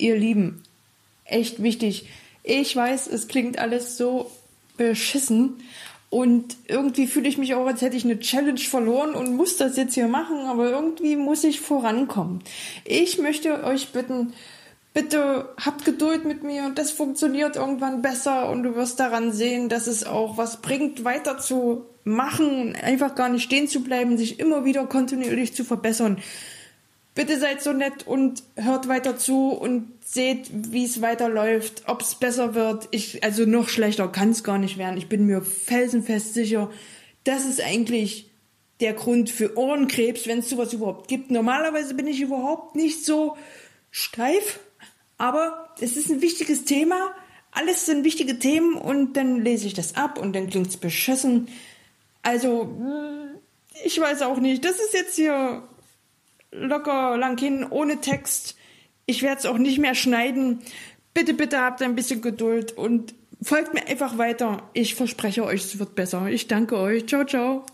ihr Lieben, echt wichtig. Ich weiß, es klingt alles so beschissen und irgendwie fühle ich mich auch, als hätte ich eine Challenge verloren und muss das jetzt hier machen, aber irgendwie muss ich vorankommen. Ich möchte euch bitten, bitte habt Geduld mit mir und das funktioniert irgendwann besser und du wirst daran sehen, dass es auch was bringt, weiter zu machen, einfach gar nicht stehen zu bleiben, sich immer wieder kontinuierlich zu verbessern. Bitte seid so nett und hört weiter zu und seht, wie es weiterläuft, ob es besser wird. Ich, also noch schlechter kann es gar nicht werden. Ich bin mir felsenfest sicher, das ist eigentlich der Grund für Ohrenkrebs, wenn es sowas überhaupt gibt. Normalerweise bin ich überhaupt nicht so steif, aber es ist ein wichtiges Thema. Alles sind wichtige Themen und dann lese ich das ab und dann klingt es beschissen. Also, ich weiß auch nicht. Das ist jetzt hier locker lang hin, ohne Text. Ich werde es auch nicht mehr schneiden. Bitte, bitte habt ein bisschen Geduld und folgt mir einfach weiter. Ich verspreche euch, es wird besser. Ich danke euch. Ciao, ciao.